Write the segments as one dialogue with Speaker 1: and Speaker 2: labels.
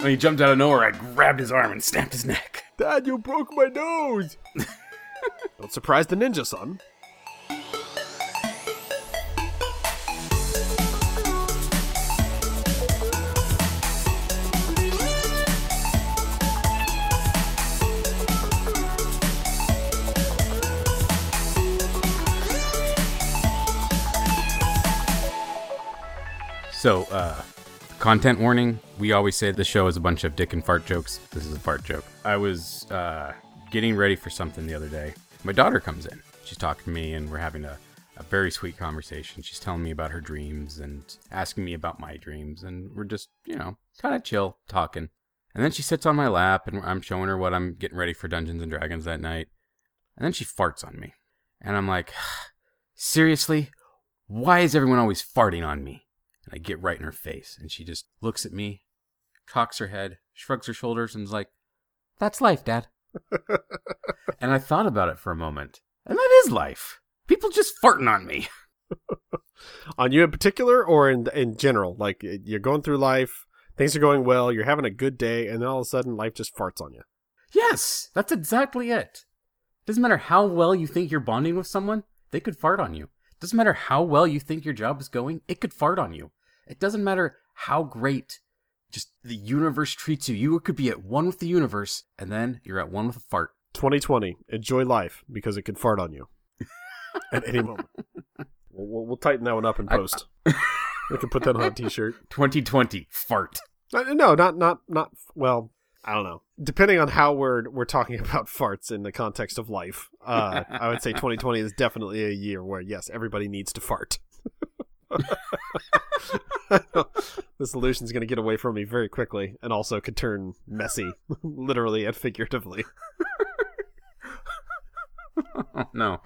Speaker 1: When he jumped out of nowhere, I grabbed his arm and snapped his neck.
Speaker 2: Dad, you broke my nose. Don't surprise the ninja, son.
Speaker 1: So, uh, content warning. We always say the show is a bunch of dick and fart jokes. This is a fart joke. I was uh, getting ready for something the other day. My daughter comes in. She's talking to me, and we're having a, a very sweet conversation. She's telling me about her dreams and asking me about my dreams, and we're just, you know, kind of chill talking. And then she sits on my lap, and I'm showing her what I'm getting ready for Dungeons and Dragons that night. And then she farts on me. And I'm like, seriously? Why is everyone always farting on me? And I get right in her face, and she just looks at me, cocks her head, shrugs her shoulders, and is like, That's life, Dad. and I thought about it for a moment. And that is life. People just farting on me.
Speaker 2: On you in particular, or in in general? Like you're going through life, things are going well, you're having a good day, and then all of a sudden life just farts on you.
Speaker 1: Yes, that's exactly it. Doesn't matter how well you think you're bonding with someone, they could fart on you. Doesn't matter how well you think your job is going, it could fart on you. It doesn't matter how great just the universe treats you. You could be at one with the universe, and then you're at one with a fart.
Speaker 2: 2020, enjoy life because it can fart on you at any moment. We'll, we'll, tighten that one up in post. we can put that on a t-shirt.
Speaker 1: 2020, fart.
Speaker 2: Uh, No, not not not. Well, I don't know. Depending on how we're we're talking about farts in the context of life, uh, I would say 2020 is definitely a year where yes, everybody needs to fart. the solution is going to get away from me very quickly, and also could turn messy, literally and figuratively.
Speaker 1: No.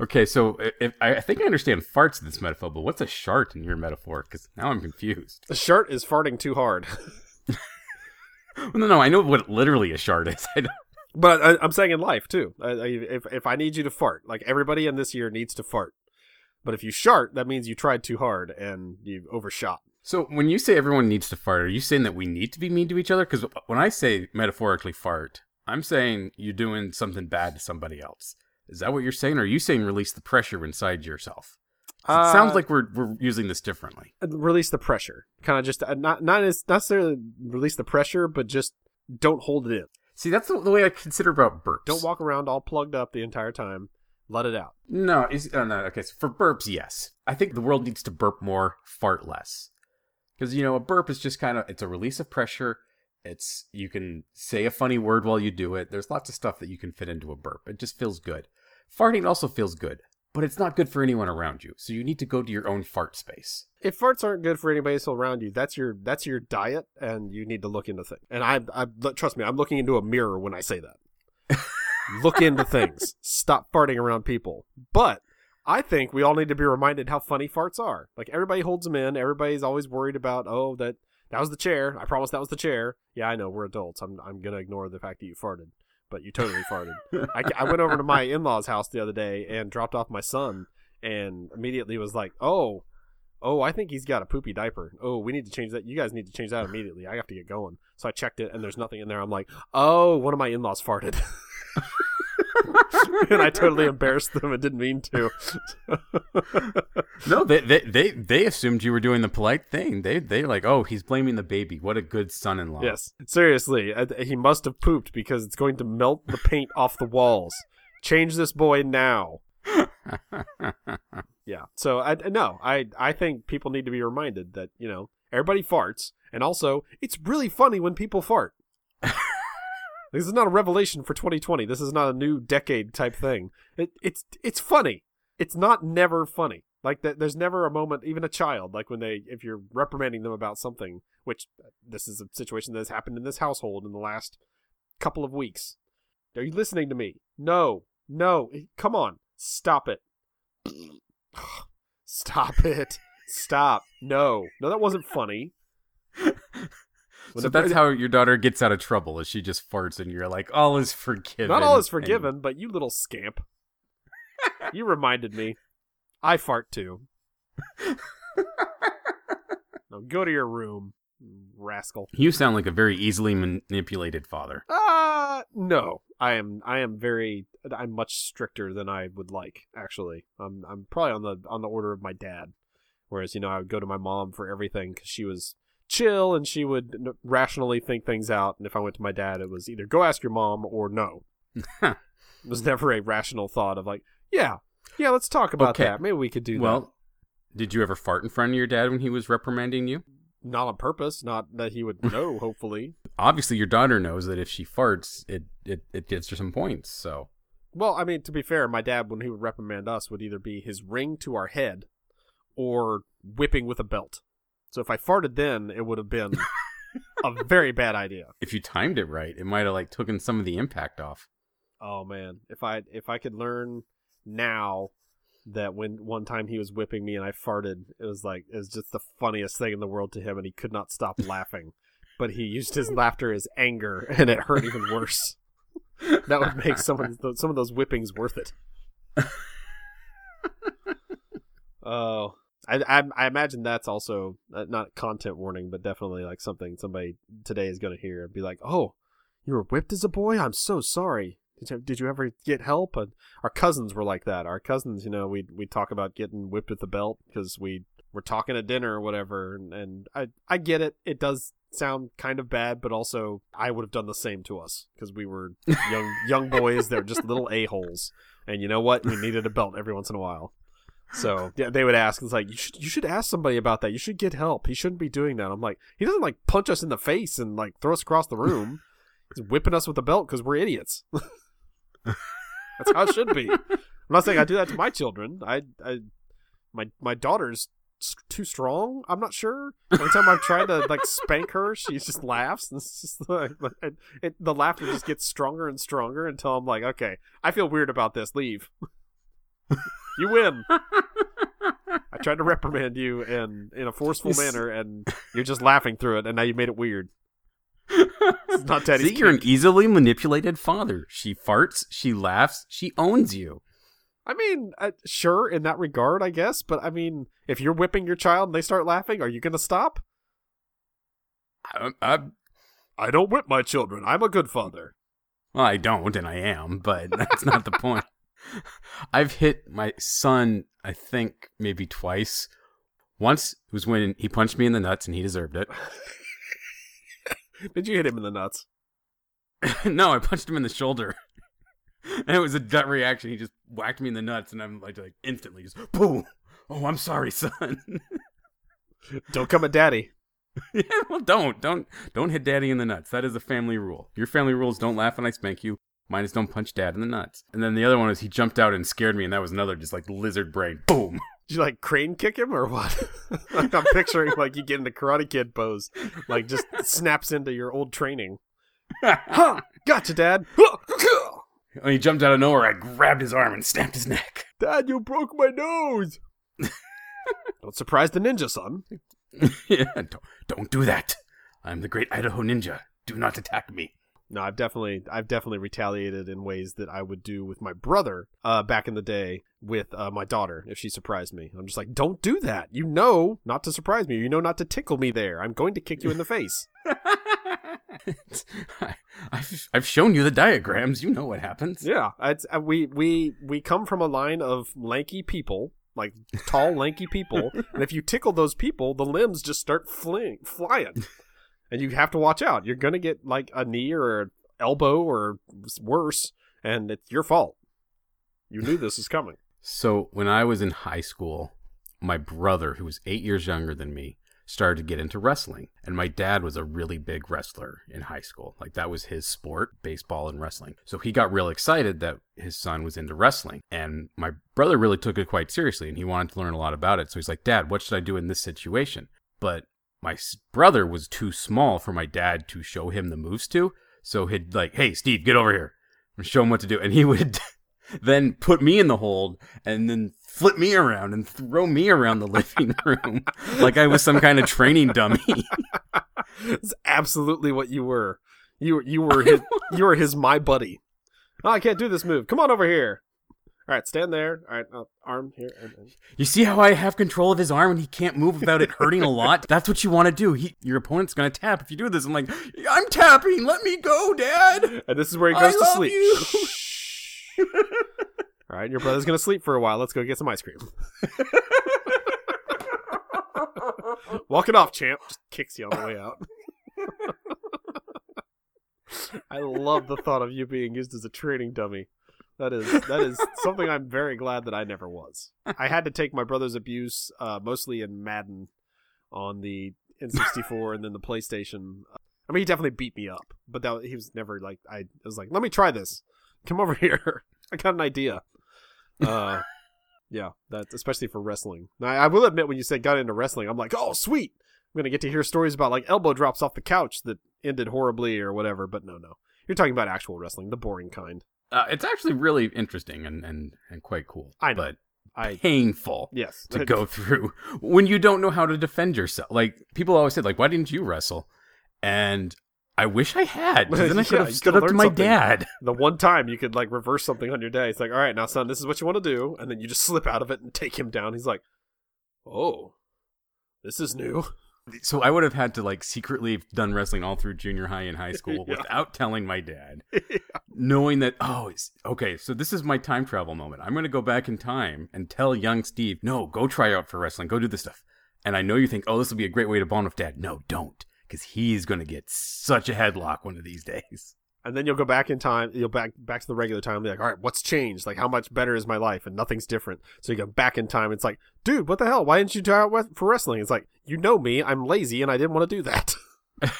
Speaker 1: Okay, so if, I I think I understand farts in this metaphor, but what's a shart in your metaphor? Because now I'm confused.
Speaker 2: A shirt is farting too hard,
Speaker 1: No, no, I know what literally a shart is. I don't,
Speaker 2: but I, I'm saying in life too. I, I, if if I need you to fart, like everybody in this year needs to fart, but if you shart, that means you tried too hard and you overshot.
Speaker 1: So when you say everyone needs to fart, are you saying that we need to be mean to each other? Because when I say metaphorically fart, I'm saying you're doing something bad to somebody else. Is that what you're saying? Or are you saying release the pressure inside yourself? 'Cause it sounds
Speaker 2: Uh,
Speaker 1: like we're we're using this differently.
Speaker 2: release the pressure. Kind of just uh, not not as necessarily release the pressure, but just don't hold it in.
Speaker 1: See, that's the, the way I consider about burps.
Speaker 2: Don't walk around all plugged up the entire time. Let it out.
Speaker 1: No, is oh, no. Okay, so for burps, yes. I think the world needs to burp more, fart less. Because you know, a burp is just kind of it's a release of pressure. It's you can say a funny word while you do it. There's lots of stuff that you can fit into a burp. It just feels good. Farting also feels good, but it's not good for anyone around you. So you need to go to your own fart space.
Speaker 2: If farts aren't good for anybody else around you, that's your that's your diet, and you need to look into things. And I, I trust me, I'm looking into a mirror when I say that. look into things. Stop farting around people. But I think we all need to be reminded how funny farts are. Like everybody holds them in. Everybody's always worried about oh that that was the chair. I promise that was the chair. Yeah, I know we're adults. I'm I'm gonna ignore the fact that you farted, but you totally farted. I, I went over to my in-laws house the other day and dropped off my son and immediately was like oh oh i think he's got a poopy diaper oh we need to change that you guys need to change that immediately i have to get going so i checked it and there's nothing in there i'm like oh one of my in-laws farted and i totally embarrassed them and didn't mean to
Speaker 1: No, they they they, they assumed you were doing the polite thing. They they like, oh, he's blaming the baby. What a good son-in-law.
Speaker 2: yes seriously uh, he must have pooped because it's going to melt the paint off the walls change this boy now Yeah. So I no, I I think people need to be reminded that you know everybody farts, and also it's really funny when people fart. This is not a revelation for 2020. This is not a new decade type thing. It, it's it's funny. It's not never funny. Like that, there's never a moment, even a child, like when they, if you're reprimanding them about something, which uh, this is a situation that has happened in this household in the last couple of weeks. Are you listening to me? No, no. Come on, stop it. Stop it. Stop. No. No, that wasn't funny. When
Speaker 1: So that's how your daughter gets out of trouble. Is she just farts and you're like, all is forgiven.
Speaker 2: Not all is
Speaker 1: and-
Speaker 2: forgiven, but you little scamp. you reminded me. I fart too. now go to your room. rascal.
Speaker 1: You sound like a very easily manipulated father.
Speaker 2: Uh no. I am I am very I'm much stricter than I would like, actually. I'm I'm probably on the on the order of my dad. Whereas, you know, I would go to my mom for everything cuz she was chill and she would n- rationally think things out, and if I went to my dad, it was either go ask your mom or no. it was never a rational thought of like, yeah, yeah, let's talk about
Speaker 1: Okay.
Speaker 2: that. Maybe we could do that.
Speaker 1: well, did you ever fart in front of your dad when he was reprimanding you?
Speaker 2: Not on purpose, not that he would know, hopefully.
Speaker 1: Obviously, your daughter knows that if she farts, it it, it gets her some points. So
Speaker 2: Well, I mean, to be fair, my dad, when he would reprimand us, would either be his ring to our head or whipping with a belt. So if I farted then, it would have been a very bad idea.
Speaker 1: if you timed it right, it might have like taken some of the impact off.
Speaker 2: Oh man, if I if I could learn now that when one time he was whipping me and I farted, it was like it was just the funniest thing in the world to him, and he could not stop laughing. But he used his laughter as anger, and it hurt even worse. That would make some of those, some of those whippings worth it. Oh, I, I I imagine that's also uh, not content warning, but definitely like something somebody today is going to hear and be like, "Oh, you were whipped as a boy. I'm so sorry. Did you, did you ever get help?" And our cousins were like that. Our cousins, you know, we we talk about getting whipped with the belt because we were talking at dinner or whatever. And, and I I get it. It does sound kind of bad, but also I would have done the same to us because we were young young boys. They're just little a holes. And you know what? We needed a belt every once in a while. So yeah, they would ask. It's like you should you should ask somebody about that. You should get help. He shouldn't be doing that. I'm like he doesn't like punch us in the face and like throw us across the room. He's whipping us with a belt because we're idiots. That's how it should be. I'm not saying I do that to my children. I, I my my daughter's too strong. I'm not sure. Every time I've tried to like spank her, she just laughs. And it's just like it, it, the laughter just gets stronger and stronger until I'm like, okay, I feel weird about this. Leave. You win. I tried to reprimand you in in a forceful manner, and you're just laughing through it, and now you made it weird. It's not Daddy's
Speaker 1: See, you're an easily manipulated father. She farts, she laughs, she owns you.
Speaker 2: I mean, uh, sure in that regard, I guess. But I mean, if you're whipping your child and they start laughing, are you going to stop?
Speaker 1: I, I,
Speaker 2: I don't whip my children. I'm a good father.
Speaker 1: well, I don't, and I am, but that's not the point. I've hit my son, I think, maybe twice. Once was when he punched me in the nuts, and he deserved it.
Speaker 2: Did you hit him in the nuts?
Speaker 1: no, I punched him in the shoulder. And it was a gut reaction. He just whacked me in the nuts, and I'm like, like instantly just boom. Oh, I'm sorry, son.
Speaker 2: Don't come at daddy.
Speaker 1: yeah, well, don't, don't, don't hit daddy in the nuts. That is a family rule. Your family rules: don't laugh when I spank you. Mine is don't punch dad in the nuts. And then the other one is he jumped out and scared me, and that was another just like lizard brain. Boom.
Speaker 2: Did you like crane kick him or what? like, I'm picturing like you get into Karate Kid pose, like just snaps into your old training. Huh? Gotcha, Dad.
Speaker 1: When he jumped out of nowhere, I grabbed his arm and snapped his neck.
Speaker 2: Dad, you broke my nose. Don't surprise the ninja, son.
Speaker 1: yeah, don't, don't do that. I'm the great Idaho ninja. Do not attack me.
Speaker 2: No, I've definitely I've definitely retaliated in ways that I would do with my brother uh, back in the day with uh, my daughter if she surprised me. I'm just like, don't do that. You know not to surprise me. You know not to tickle me there. I'm going to kick you in the face.
Speaker 1: I've, I've shown you the diagrams. You know what happens.
Speaker 2: yeah, it's, uh, we we we come from a line of lanky people, like tall lanky people, and if you tickle those people, the limbs just start fling, flying, and you have to watch out. You're gonna get like a knee or an elbow or worse, and it's your fault. You knew this was coming.
Speaker 1: So when I was in high school, my brother, who was eight years younger than me, started to get into wrestling. And my dad was a really big wrestler in high school. Like that was his sport, baseball and wrestling. So he got real excited that his son was into wrestling. And my brother really took it quite seriously and he wanted to learn a lot about it. So he's like, Dad, what should I do in this situation? But my brother was too small for my dad to show him the moves to. So he'd like, Hey, Steve, get over here. And show him what to do. And he would then put me in the hold and then flip me around and throw me around the living room like I was some kind of training dummy.
Speaker 2: It's absolutely what you were. You were you were his you were his my buddy. Oh, I can't do this move. Come on over here. All right, stand there. All right, uh, arm here. And, and.
Speaker 1: You see how I have control of his arm and he can't move without it hurting a lot? That's what you want to do. He, your opponent's gonna tap if you do this. I'm like, I'm tapping. Let me go, Dad.
Speaker 2: And this is where he
Speaker 1: I
Speaker 2: goes to
Speaker 1: love
Speaker 2: sleep.
Speaker 1: you.
Speaker 2: All right, your brother's gonna sleep for a while. Let's go get some ice cream. Walk it off, champ. Just kicks you on the way out. I love the thought of you being used as a training dummy. That is that is something I'm very glad that I never was. I had to take my brother's abuse uh, mostly in Madden on the N64 and then the PlayStation. I mean, he definitely beat me up, but that he was never like I was like, "Let me try this. Come over here. I got an idea." Uh, yeah, that's especially for wrestling. Now, I will admit, when you said got into wrestling, I'm like, "Oh, sweet! I'm gonna get to hear stories about like elbow drops off the couch that ended horribly or whatever." But no, no, you're talking about actual wrestling, the boring kind.
Speaker 1: Uh, it's actually really interesting and, and, and quite cool.
Speaker 2: I know.
Speaker 1: But
Speaker 2: I
Speaker 1: painful
Speaker 2: yes,
Speaker 1: to go through when you don't know how to defend yourself. Like people always said, like, why didn't you wrestle? And I wish I had. Then I could
Speaker 2: Yeah,
Speaker 1: have stood up to my
Speaker 2: something.
Speaker 1: dad.
Speaker 2: the one time you could like reverse something on your day. It's like, all right, now son, this is what you want to do, and then you just slip out of it and take him down. He's like, oh, this is new.
Speaker 1: So I would have had to like secretly have done wrestling all through junior high and high school
Speaker 2: Yeah.
Speaker 1: without telling my dad, knowing that oh, it's, okay, so this is my time travel moment. I'm going to go back in time and tell young Steve, no, go try out for wrestling, go do this stuff. And I know you think, oh, this will be a great way to bond with dad. No, don't, because he's going to get such a headlock one of these days.
Speaker 2: and then you'll go back in time. You'll back back to the regular time. And be like, all right, what's changed? Like, how much better is my life? And nothing's different. So you go back in time. It's like, dude, what the hell? Why didn't you try out for wrestling? It's like, you know me. I'm lazy, and I didn't want to do that.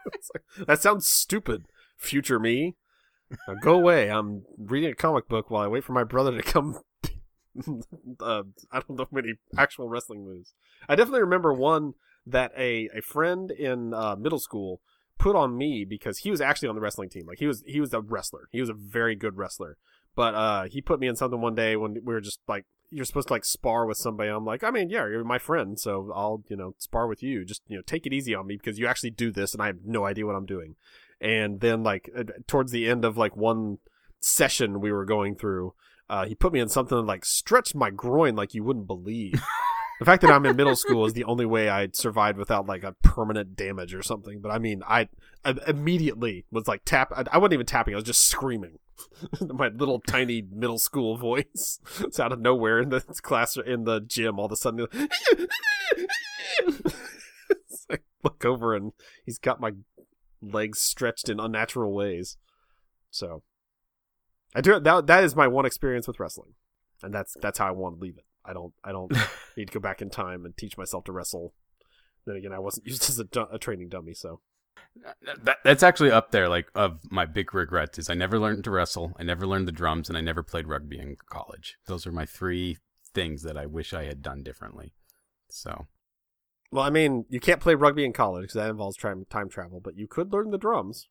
Speaker 2: It's like, that sounds stupid. Future me, now go away. I'm reading a comic book while I wait for my brother to come. uh, I don't know many actual wrestling moves. I definitely remember one that a, a friend in uh, middle school put on me because he was actually on the wrestling team. Like he was he was a wrestler. He was a very good wrestler. But uh, he put me in something one day when we were just like you're supposed to like spar with somebody. I'm like, I mean, yeah, you're my friend, so I'll you know spar with you. Just you know take it easy on me because you actually do this and I have no idea what I'm doing. And then like uh, towards the end of like one session we were going through, uh, he put me in something that like stretched my groin like you wouldn't believe. The fact that I'm in middle school is the only way I survived without like a permanent damage or something. But I mean, I, I immediately was like tap. I, I wasn't even tapping. I was just screaming. My little tiny middle school voice. It's out of nowhere in the class in the gym. All of a sudden, like, look over and he's got my legs stretched in unnatural ways. So I do that. That is my one experience with wrestling, and that's that's how I want to leave it. I don't I don't need to go back in time and teach myself to wrestle. Then again, I wasn't used as a, a training dummy, so
Speaker 1: That, that's actually up there, like of my big regrets is I never learned to wrestle, I never learned the drums, and I never played rugby in college. Those are my three things that I wish I had done differently. So
Speaker 2: well, I mean, you can't play rugby in college because that involves time time travel, but you could learn the drums.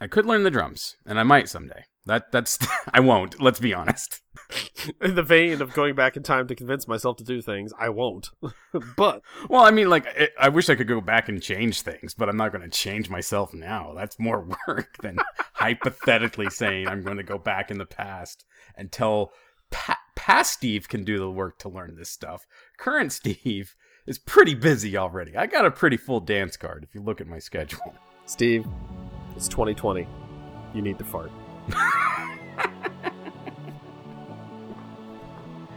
Speaker 1: I could learn the drums, and I might someday. That that's I won't. Let's be honest.
Speaker 2: In the vein of going back in time to convince myself to do things, I won't. but
Speaker 1: Well, I mean, like it, I wish I could go back and change things, but I'm not going to change myself now. That's more work than hypothetically saying I'm going to go back in the past and tell pa- past Steve can do the work to learn this stuff. Current Steve is pretty busy already. I got a pretty full dance card if you look at my schedule.
Speaker 2: Steve, it's 2020. You need to fart.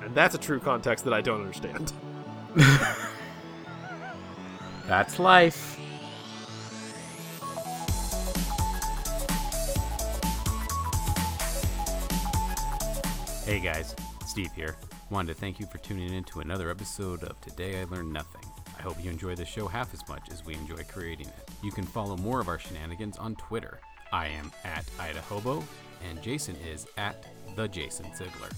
Speaker 2: and that's a true context that I don't understand.
Speaker 1: That's life. Hey guys, Steve here. Wanted to thank you for tuning in to another episode of Today I Learned Nothing. I hope you enjoy the show half as much as we enjoy creating it. You can follow more of our shenanigans on Twitter. I am at Idahobo, and Jason is at the Jason Ziegler.